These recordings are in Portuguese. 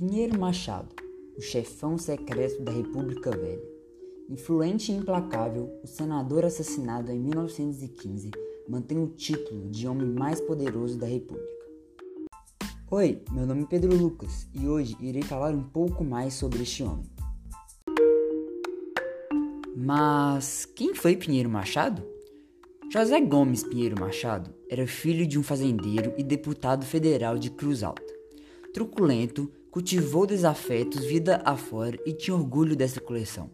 Pinheiro Machado, o chefão secreto da República Velha. Influente e implacável, o senador assassinado em 1915 mantém o título de homem mais poderoso da República. Oi, meu nome é Pedro Lucas e hoje irei falar um pouco mais sobre este homem. Mas quem foi Pinheiro Machado? José Gomes Pinheiro Machado era filho de um fazendeiro e deputado federal de Cruz Alta. Truculento, cultivou desafetos vida afora e tinha orgulho dessa coleção.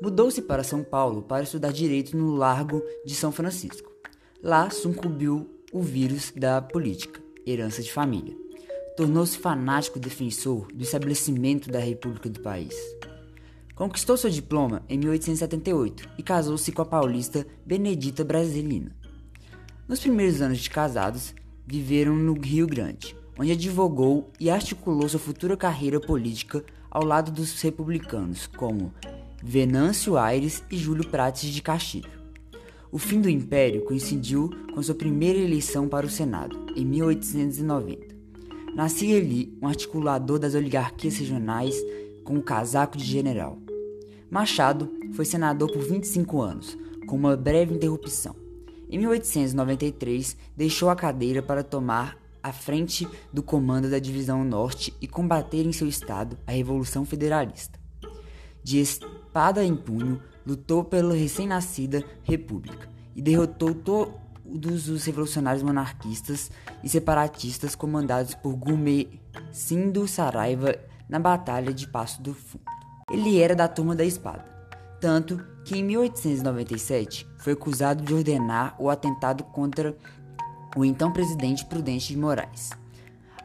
Mudou-se para São Paulo para estudar direito no Largo de São Francisco. Lá sucumbiu o vírus da política, herança de família. Tornou-se fanático defensor do estabelecimento da República do país. Conquistou seu diploma em 1878 e casou-se com a paulista Benedita Brasilina. Nos primeiros anos de casados, viveram no Rio Grande, onde advogou e articulou sua futura carreira política ao lado dos republicanos, como Venâncio Aires e Júlio Prates de Castilho. O fim do Império coincidiu com sua primeira eleição para o Senado, em 1890. Nascia ali um articulador das oligarquias regionais com o casaco de general. Machado foi senador por 25 anos, com uma breve interrupção. Em 1893, deixou a cadeira para tomar à frente do comando da Divisão Norte e combater em seu estado a Revolução Federalista. De espada em punho, lutou pela recém-nascida República e derrotou todos os revolucionários monarquistas e separatistas comandados por Sindo Saraiva na Batalha de Passo do Fundo. Ele era da Turma da Espada, tanto que em 1897 foi acusado de ordenar o atentado contra o então presidente Prudente de Moraes.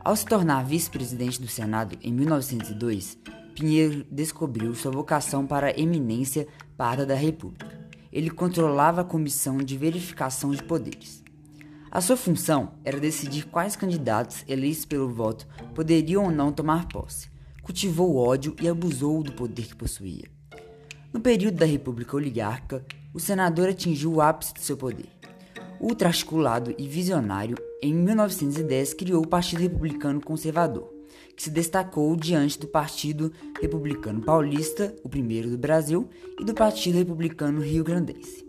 Ao se tornar vice-presidente do Senado em 1902, Pinheiro descobriu sua vocação para a eminência parda da República. Ele controlava a comissão de verificação de poderes. A sua função era decidir quais candidatos eleitos pelo voto poderiam ou não tomar posse. Cultivou ódio e abusou do poder que possuía. No período da República Oligárquica, o senador atingiu o ápice de seu poder. Ultra-articulado e visionário, em 1910 criou o Partido Republicano Conservador, que se destacou diante do Partido Republicano Paulista, o primeiro do Brasil, e do Partido Republicano Rio-Grandense.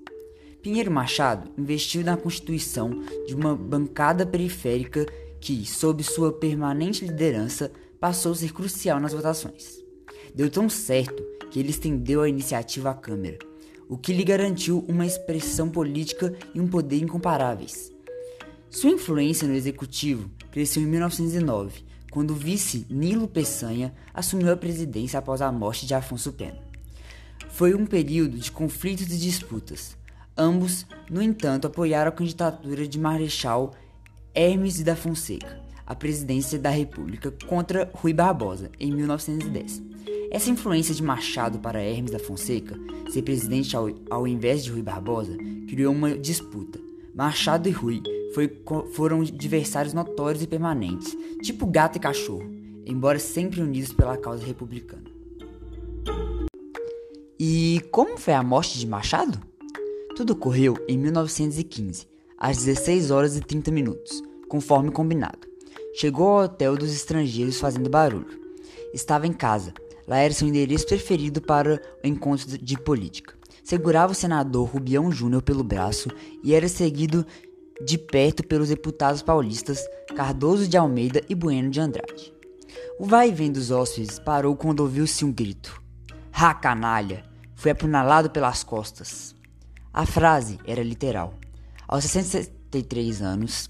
Pinheiro Machado investiu na constituição de uma bancada periférica que, sob sua permanente liderança, passou a ser crucial nas votações. Deu tão certo que ele estendeu a iniciativa à Câmara, o que lhe garantiu uma expressão política e um poder incomparáveis. Sua influência no executivo cresceu em 1909, quando o vice Nilo Peçanha assumiu a presidência após a morte de Afonso Pena. Foi um período de conflitos e disputas. Ambos, no entanto, apoiaram a candidatura de Marechal Hermes da Fonseca à presidência da República contra Rui Barbosa em 1910. Essa influência de Machado para Hermes da Fonseca ser presidente ao, ao invés de Rui Barbosa criou uma disputa. Machado e Rui foi, foram adversários notórios e permanentes, tipo gato e cachorro, embora sempre unidos pela causa republicana. E como foi a morte de Machado? Tudo ocorreu em 1915, às 16 horas e 30 minutos, conforme combinado. Chegou ao hotel dos estrangeiros fazendo barulho. Estava em casa, Lá era seu endereço preferido para o encontro de política. Segurava o senador Rubião Júnior pelo braço e era seguido de perto pelos deputados paulistas Cardoso de Almeida e Bueno de Andrade. O vai e vem dos hóspedes parou quando ouviu-se um grito. Ha, canalha! Foi apunhalado pelas costas. A frase era literal. Aos 63 anos,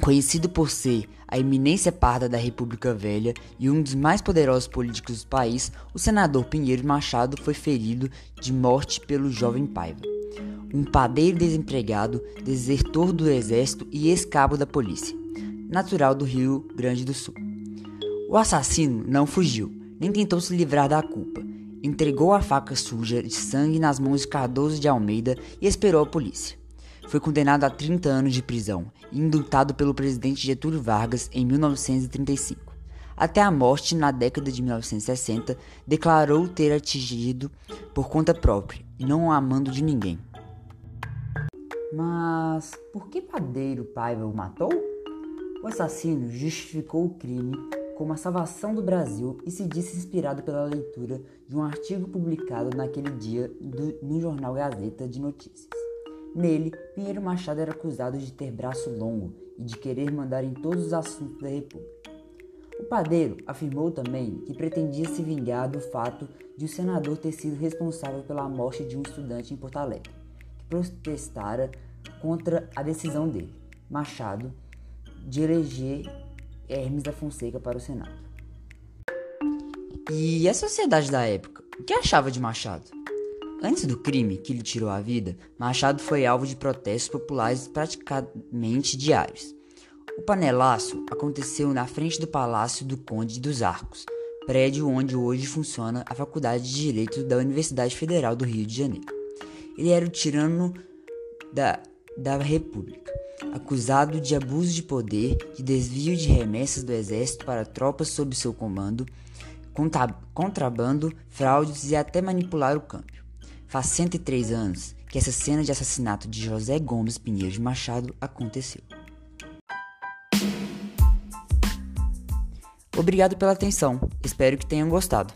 conhecido por ser a eminência parda da República Velha e um dos mais poderosos políticos do país, o senador Pinheiro Machado foi ferido de morte pelo jovem Paiva, um padeiro desempregado, desertor do exército e ex-cabo da polícia, natural do Rio Grande do Sul. O assassino não fugiu, nem tentou se livrar da culpa. Entregou a faca suja de sangue nas mãos de Cardoso de Almeida e esperou a polícia foi condenado a 30 anos de prisão e indultado pelo presidente Getúlio Vargas em 1935. Até a morte, na década de 1960, declarou ter atingido por conta própria e não amando de ninguém. Mas por que Padeiro Paiva o matou? O assassino justificou o crime como a salvação do Brasil e se disse inspirado pela leitura de um artigo publicado naquele dia do, no jornal Gazeta de Notícias. Nele, Pinheiro Machado era acusado de ter braço longo e de querer mandar em todos os assuntos da República. O padeiro afirmou também que pretendia se vingar do fato de o senador ter sido responsável pela morte de um estudante em Porto Alegre, que protestara contra a decisão dele, Machado, de eleger Hermes da Fonseca para o Senado. E a sociedade da época, o que achava de Machado? Antes do crime que lhe tirou a vida, Machado foi alvo de protestos populares praticamente diários. O panelaço aconteceu na frente do Palácio do Conde dos Arcos, prédio onde hoje funciona a Faculdade de Direito da Universidade Federal do Rio de Janeiro. Ele era o tirano da, da República acusado de abuso de poder, de desvio de remessas do exército para tropas sob seu comando, contrabando, fraudes e até manipular o câmbio. Faz 103 anos que essa cena de assassinato de José Gomes Pinheiro de Machado aconteceu. Obrigado pela atenção, espero que tenham gostado.